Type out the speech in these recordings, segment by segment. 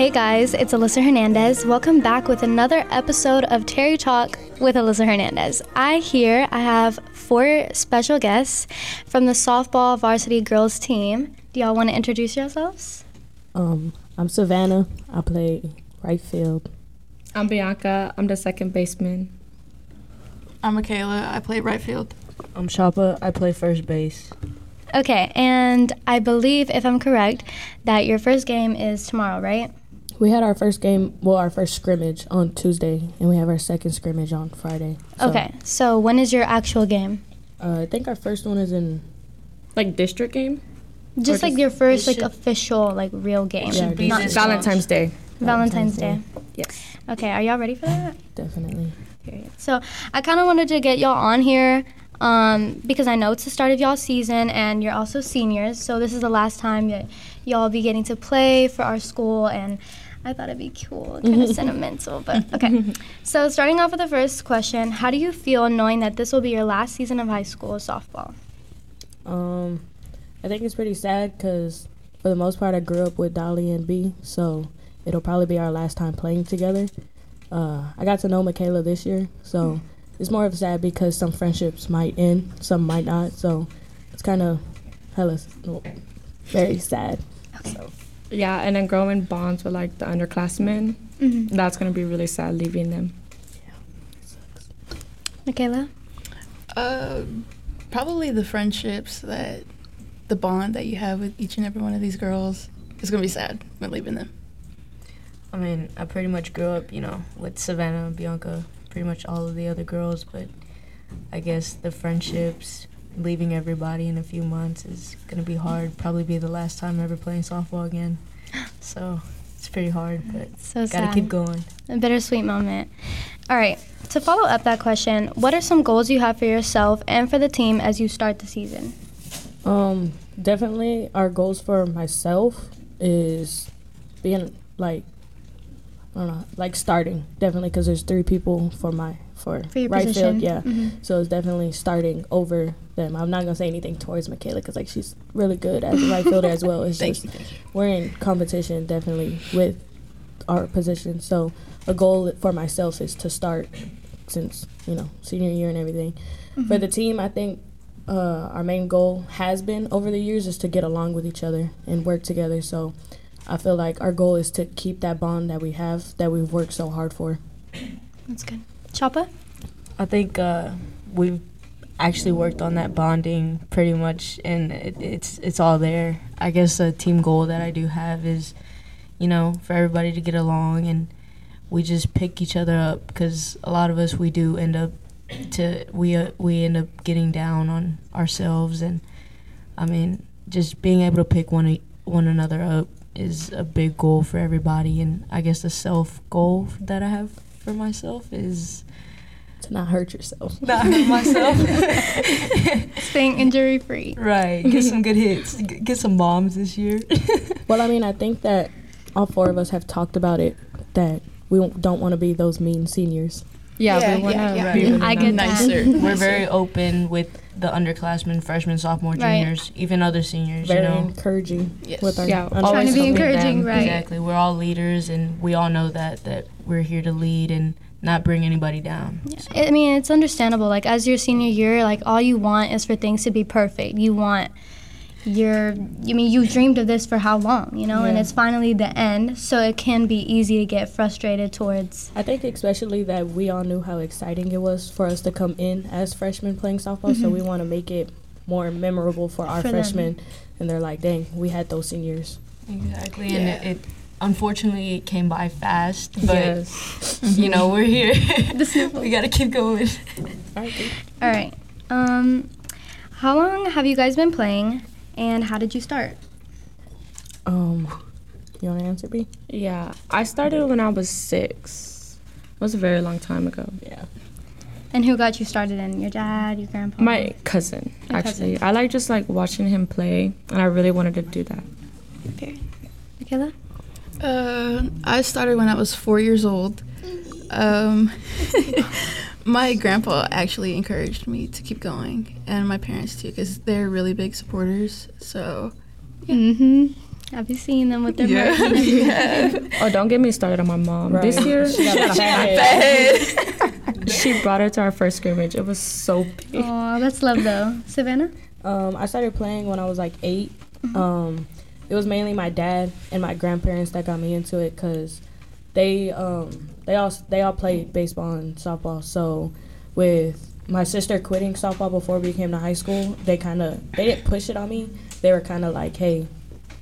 Hey guys, it's Alyssa Hernandez. Welcome back with another episode of Terry Talk with Alyssa Hernandez. I here I have four special guests from the softball varsity girls team. Do y'all want to introduce yourselves? Um, I'm Savannah. I play right field. I'm Bianca. I'm the second baseman. I'm Michaela. I play right field. I'm Shapa. I play first base. Okay, and I believe, if I'm correct, that your first game is tomorrow, right? We had our first game, well, our first scrimmage on Tuesday, and we have our second scrimmage on Friday. So, Okay, so when is your actual game? Uh, I think our first one is in. Like district game? Just Or like your first like official like real game, should be not Valentine's Day. Valentine's Valentine's Day. Yes. Okay, are y'all ready for that? Definitely. Period. So I kind of wanted to get y'all on here um, because I know it's the start of y'all season and you're also seniors. So this is the last time that y'all be getting to play for our school and I thought it'd be cool, kind of sentimental, but okay. So starting off with the first question, how do you feel knowing that this will be your last season of high school softball? Um, I think it's pretty sad because for the most part, I grew up with Dolly and B, so it'll probably be our last time playing together. Uh, I got to know Michaela this year, so it's more of a sad because some friendships might end, some might not. So it's kind of hella very sad. So Yeah, and then growing bonds with like the underclassmen. Mm-hmm. That's gonna be really sad leaving them. Yeah, Michaela? Uh, probably the friendships that, the bond that you have with each and every one of these girls is gonna be sad when leaving them. I mean, I pretty much grew up, you know, with Savannah, Bianca, pretty much all of the other girls, but I guess the friendships, leaving everybody in a few months is gonna be hard. Probably be the last time ever playing softball again. So it's pretty hard, but So gotta sad. keep going. A bittersweet moment. All right. To follow up that question, what are some goals you have for yourself and for the team as you start the season? Um, definitely our goals for myself is being like I don't know, like starting definitely because there's three people for my for, For right position. field, yeah. Mhm. So it's definitely starting over them. I'm not gonna say anything towards Michaela because like she's really good as a right fielder as well. It's just you, we're in competition definitely with our position. So a goal for myself is to start since you know senior year and everything. For the team, I think uh, our main goal has been over the years is to get along with each other and work together. So I feel like our goal is to keep that bond that we have that we've worked so hard for. That's good. Choppa? I think uh, we've actually worked on that bonding pretty much, and it, it's it's all there. I guess a team goal that I do have is, you know, for everybody to get along, and we just pick each other up because a lot of us we do end up to we uh, we end up getting down on ourselves, and I mean, just being able to pick one one another up is a big goal for everybody, and I guess the self goal that I have for myself is To not hurt yourself. not hurt myself. Staying injury free. right. Get some good hits. Get some bombs this year. Well, I mean, I think that all four of us have talked about it that we don't want to be those mean seniors. Yeah, Yeah, we wanna yeah, yeah. be I get nice. that. Nicer. We're very open with the underclassmen, freshmen, sophomore, Right. juniors, even other seniors. Very you know. encouraging Yes. with our Yeah, always Trying to be encouraging, them. right. Exactly. We're all leaders, and we all know that that we're here to lead and not bring anybody down. So- I mean, it's understandable. Like, as your senior year, like, all you want is for things to be perfect. You want your, I mean, you dreamed of this for how long, you know? And it's finally the end. So it can be easy to get frustrated towards. I think especially that we all knew how exciting it was for us to come in as freshmen playing softball, so Mhm. we want to make it more memorable for our For them. freshmen. And they're like, dang, we had those seniors. Exactly. And it, it unfortunately it came by fast, but yes. you know we're here. we gotta keep going. all right, all right. Um, how long have you guys been playing, and how did you start? Um, you want to answer, B? Yeah, I started when I was six. It was a very long time ago. Yeah. And who got you started in? Your dad, your grandpa? My cousin, Your actually. cousin. I like just like watching him play, and I really wanted to do that. Period. Michaela? Uh, I started when I was four years old. Um, my grandpa actually encouraged me to keep going, and my parents too, because they're really big supporters. So Mm-hmm. Have you seen them with their Yeah. merch and? Oh, don't get me started on my mom. Right. This year, She got a fat head. she brought her to our first scrimmage. It was so big. Oh, that's love though. Savannah? Um, I started playing when I was like 8 Um, it was mainly my dad and my grandparents that got me into it because they um, they all they all played baseball and softball. So with my sister quitting softball before we came to high school, they kind of they didn't push it on me. They were kind of like, hey,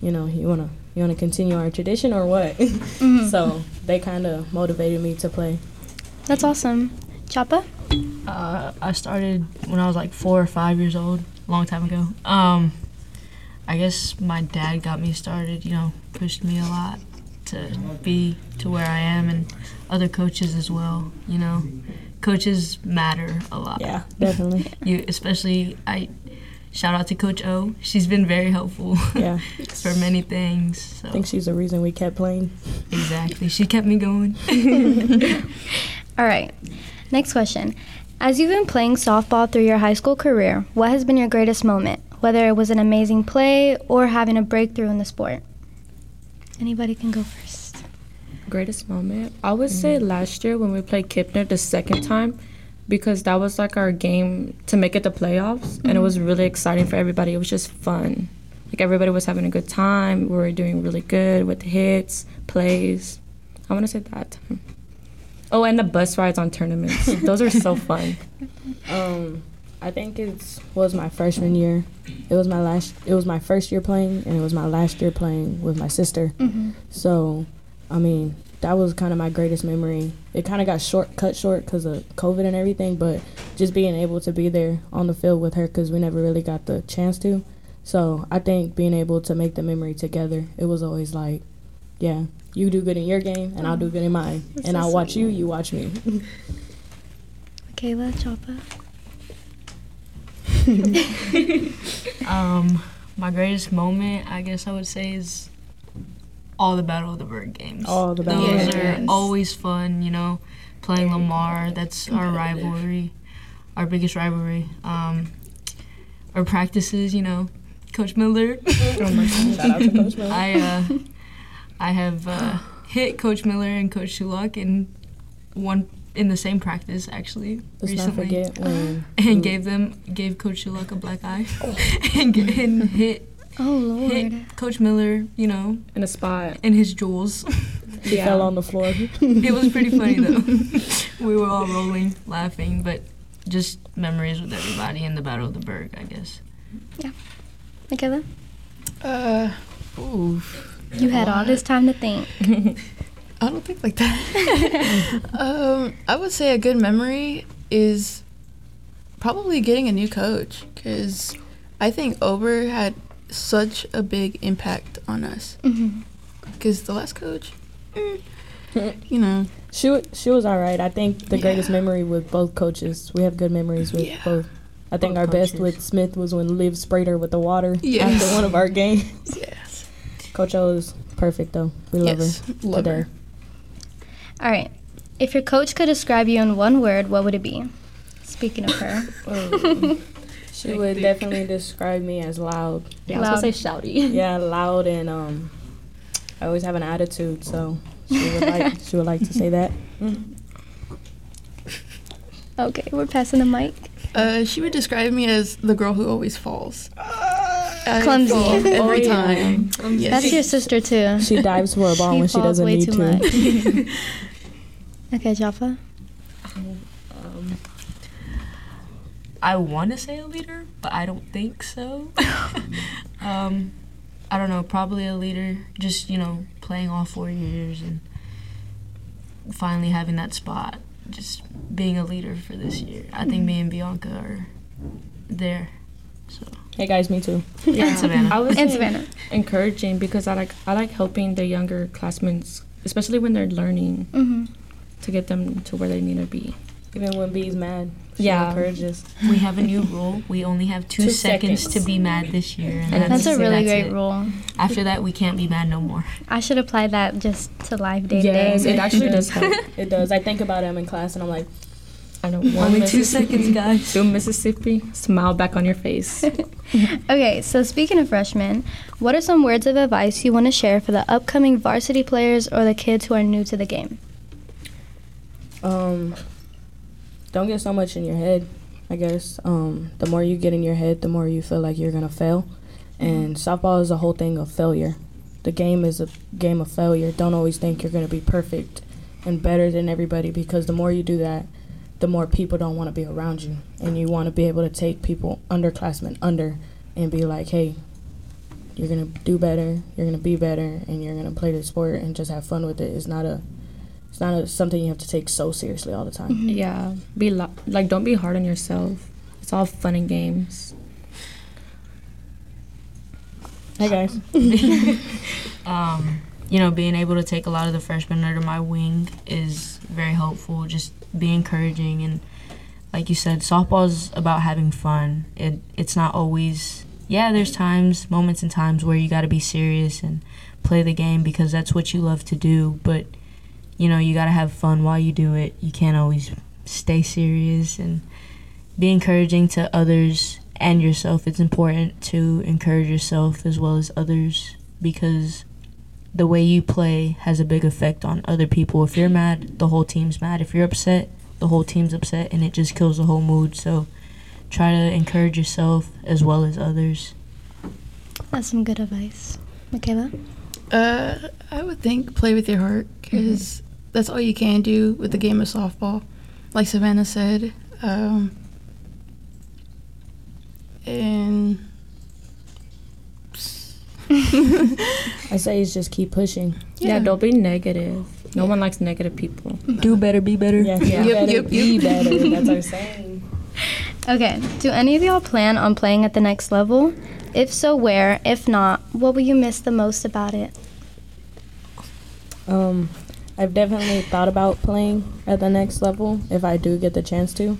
you know, you wanna you wanna continue our tradition or what? Mhm. so they kind of motivated me to play. That's awesome. Choppa? Uh, I started when I was like four or five years old, a long time ago. Um, I guess my dad got me started. You know, pushed me a lot to be to where I am, and other coaches as well. You know, coaches matter a lot. Yeah, definitely. You especially I. Shout out to Coach O. She's been very helpful Yeah, for many things. So I think she's the reason we kept playing. exactly, she kept me going. All right. Next question. As you've been playing softball through your high school career, what has been your greatest moment? Whether it was an amazing play or having a breakthrough in the sport. Anybody can go first. Greatest moment? I would say last year when we played Kempner the second time because that was like our game to make it the playoffs and it was really exciting for everybody. It was just fun. Like everybody was having a good time. We were doing really good with the hits, plays. I want to say that. Oh, and the bus rides on tournaments. Those are so fun. Um, I think it was my freshman year. It was my last. It was my first year playing, and it was my last year playing with my sister. Mm-hmm. So, I mean, that was kind of my greatest memory. It kind of got short, cut short because of COVID and everything. But just being able to be there on the field with her because we never really got the chance to. So I think being able to make the memory together, it was always like, yeah, you do good in your game, and I'll do good in mine, That's and so I'll watch you, you watch me. Kayla, Choppa. Um, my greatest moment, I guess I would say, is all the Battle of the Berg games. All the Battle Those Berg are always fun, you know. Playing Lamar, that's our rivalry, our biggest rivalry. Um, our practices, you know, Coach Miller. oh my God! Shout out to Coach Miller. I uh, I have uh, hit Coach Miller and Coach Shulak in one in the same practice actually Let's recently. not forget when and gave them gave Coach Shulak a black eye and, and hit Oh, Lord. hit Coach Miller, you know, In a spot. in his jewels. he Yeah. fell on the floor. it was pretty funny though. we were all rolling, laughing, but just memories with everybody in the Battle of the Berg, I guess. Yeah. Michaela? Uh, ooh. You had all this time to think. I don't think like that. um, I would say a good memory is probably getting a new coach because I think Ober had such a big impact on us. Mm-hmm. Because the last coach, mm, you know, She she was all right. I think the greatest memory with both coaches. We have good memories with Yeah. both. I think Both our best with Smith was when Liv sprayed her with the water Yes. after one of our games. yes, Coach O is perfect though. We love yes, her love today. her. All right. If your coach could describe you in one word, what would it be? Speaking of her. She would definitely describe me as loud. Yeah, I was gonna say shouty. Yeah, loud and um. I always have an attitude, so she would like she would like to say that. Okay, we're passing the mic. Uh, she would describe me as the girl who always falls. I Clumsy. fall every Oh, yeah. time. Yes. That's your sister, too. She dives for a ball She when she doesn't way need too to. Much. okay, Jaffa. Um, I want to say a leader, but I don't think so. um, I don't know, probably a leader. Just you know, playing all four years and finally having that spot. Just being a leader for this year. I think me and Bianca are there. So Hey guys, me too. yeah, Savannah. I was And Savannah. encouraging because I like I like helping the younger classmates, especially when they're learning, Mm-hmm. To get them to where they need to be. Even when B's mad, she Yeah. encourages. we have a new rule. We only have two, Two seconds, seconds. to be mad this year. And And That's a really that's great it. rule. After that, we can't be mad no more. I should apply that just to live day to Yes, it actually does help. It does. I think about him in class, and I'm like, I don't want one Only two seconds, guys. Two Mississippi, smile back on your face. Okay, so speaking of freshmen, what are some words of advice you want to share for the upcoming varsity players or the kids who are new to the game? Um, don't get so much in your head. I guess um, the more you get in your head, the more you feel like you're gonna fail. And softball is a whole thing of failure. The game is a game of failure. Don't always think you're gonna be perfect and better than everybody because the more you do that, the more people don't want to be around you, and you want to be able to take people underclassmen under and be like, hey. You're gonna do better. You're gonna be better, and you're gonna play the sport and just have fun with it. It's not a it's not a, something you have to take so seriously all the time. yeah, be lo- like don't be hard on yourself. It's all fun and games. Hey guys. um, you know, being able to take a lot of the freshmen under my wing is very helpful. Just be encouraging and, like you said, softball is about having fun. It it's not always. Yeah, there's times, moments, and times where you got to be serious and play the game because that's what you love to do. But you know, you got to have fun while you do it. You can't always stay serious and be encouraging to others and yourself. It's important to encourage yourself as well as others because the way you play has a big effect on other people. If you're mad, the whole team's mad. If you're upset, the whole team's upset, and it just kills the whole mood. So try to encourage yourself as well as others. That's some good advice. Michaela? Uh, I would think play with your heart because that's all you can do with the game of softball. Like Savannah said. Um, and I say is just keep pushing. Yeah, don't be negative. No one likes negative people. Do better, be better. Yeah, Yeah. you Yep, better yep, be yep. better. That's our saying. Okay, do any of y'all plan on playing at the next level? If so, where? If not, what will you miss the most about it? Um, I've definitely thought about playing at the next level if I do get the chance to.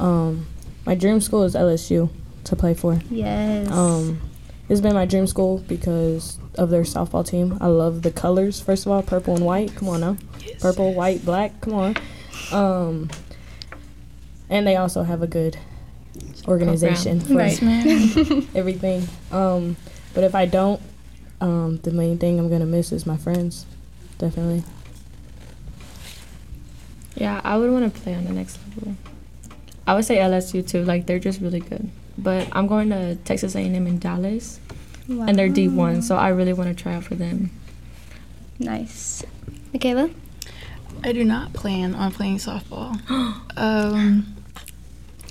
Um, my dream school is LSU to play for. Yes. Um, it's been my dream school because of their softball team. I love the colors. First of all, purple and white. Come on now, purple, white, black. Come on. Um, and they also have a good organization for Right. everything. Um, but if I don't, um, the main thing I'm gonna miss is my friends. Definitely. Yeah, I would want to play on the next level. I would say LSU too. Like they're just really good. But I'm going to Texas A&M in Dallas, and they're D1, so I really want to try out for them. Nice. Michaela? I do not plan on playing softball. um,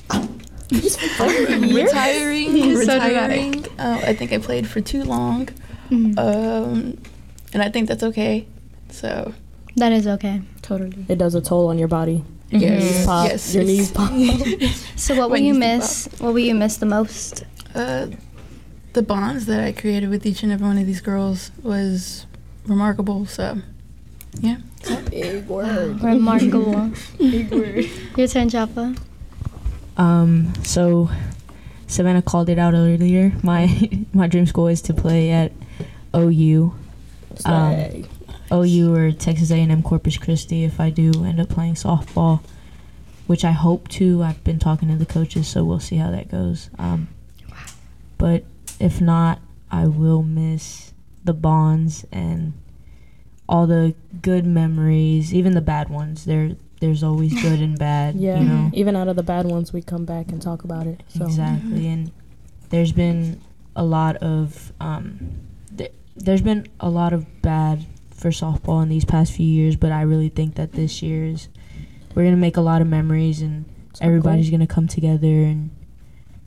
retiring, So retiring. Uh, I think I played for too long, um, and I think that's okay. So That is okay. Totally. It does a toll on your body. yes, Knees pop. yes, Your yes. knees pop. So what will you you miss? What will you miss the most? Uh, the bonds that I created with each and every one of these girls was remarkable. So, yeah. Big word. Remarkable. Big word. Your turn, Jaffa. Um, so Savannah called it out earlier. My my dream school is to play at OU, Swag. OU or Texas A&M Corpus Christi if I do end up playing softball, which I hope to. I've been talking to the coaches, so we'll see how that goes. Um, but if not, I will miss the bonds and all the good memories, even the bad ones. There, there's always good and bad. yeah. you know. Even out of the bad ones, we come back and talk about it. So Exactly, and there's been a lot of um, th- there's been a lot of bad for softball in these past few years, but I really think that this year is we're gonna make a lot of memories and it's our everybody's goal. gonna come together and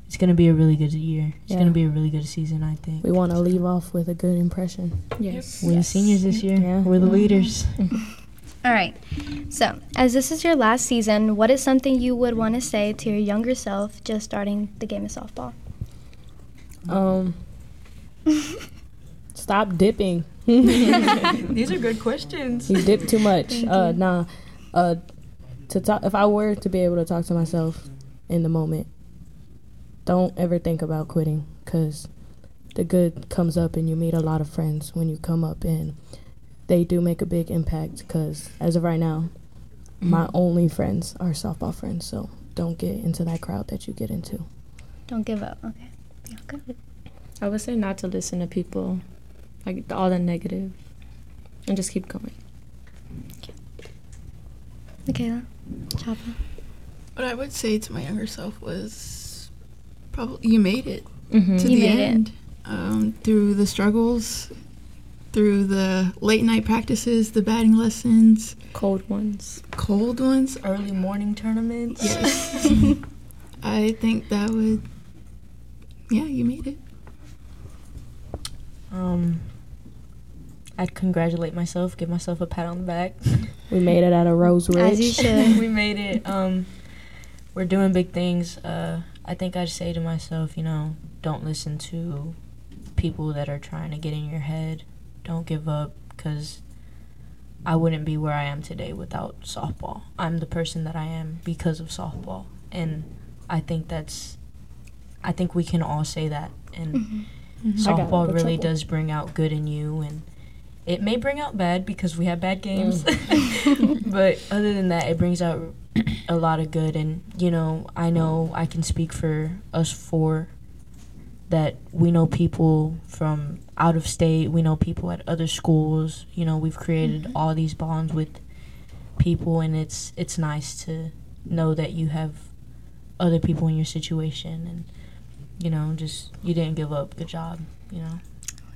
it's gonna be a really good year. It's Yeah. gonna be a really good season, I think. We want to leave off with a good impression. Yes. We're the seniors this year. Yeah. We're the leaders. All right. So, as this is your last season, what is something you would want to say to your younger self just starting the game of softball? Um, stop dipping. These are good questions. You dip too much. Uh, nah. Uh, to talk, if I were to be able to talk to myself in the moment, don't ever think about quitting, cause the good comes up, and you meet a lot of friends when you come up, and they do make a big impact. Cause as of right now, my only friends are softball friends. So don't get into that crowd that you get into. Don't give up. Okay. Yeah, good. I would say not to listen to people, like all the negative, and just keep going. Michaela, Chapa. What I would say to my younger self was probably you made it Mm-hmm. to You the end um, through the struggles, through the late night practices, the batting lessons, Cold ones. cold ones. Early morning tournaments. Yes. I think that would, yeah, you made it. Um, I'd congratulate myself, give myself a pat on the back. We made it out of Rose Ridge. As you should. we made it. Um, we're doing big things. Uh, I think I'd say to myself, you know, don't listen to people that are trying to get in your head. Don't give up, because I wouldn't be where I am today without softball. I'm the person that I am because of softball, and I think that's. I think we can all say that, and I got softball really trouble. does bring out good in you and it may bring out bad because we have bad games mm. but other than that it brings out a lot of good. And you know i know i can speak for us four that we know people from out of state. We know people at other schools. You know we've created mm-hmm. all these bonds with people and it's it's nice to know that you have other people in your situation. And you know just you didn't give up. Good job you know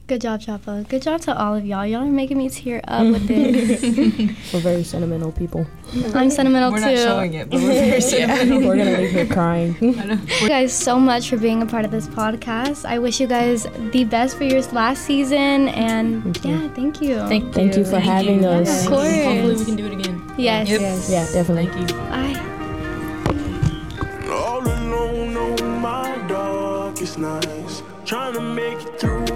Good job, Chapa. Good job to all of y'all. Y'all are making me tear up with this. We're very sentimental people. I'm sentimental too. We're not showing it but we're very sentimental We're gonna leave here crying. Thank you guys so much for being a part of this podcast. I wish you guys the best for your last season, and Thank yeah, thank you. Thank, Thank you for having Of us. course. hopefully we can do it again Yes. Yep. Yeah, definitely. thank you Bye.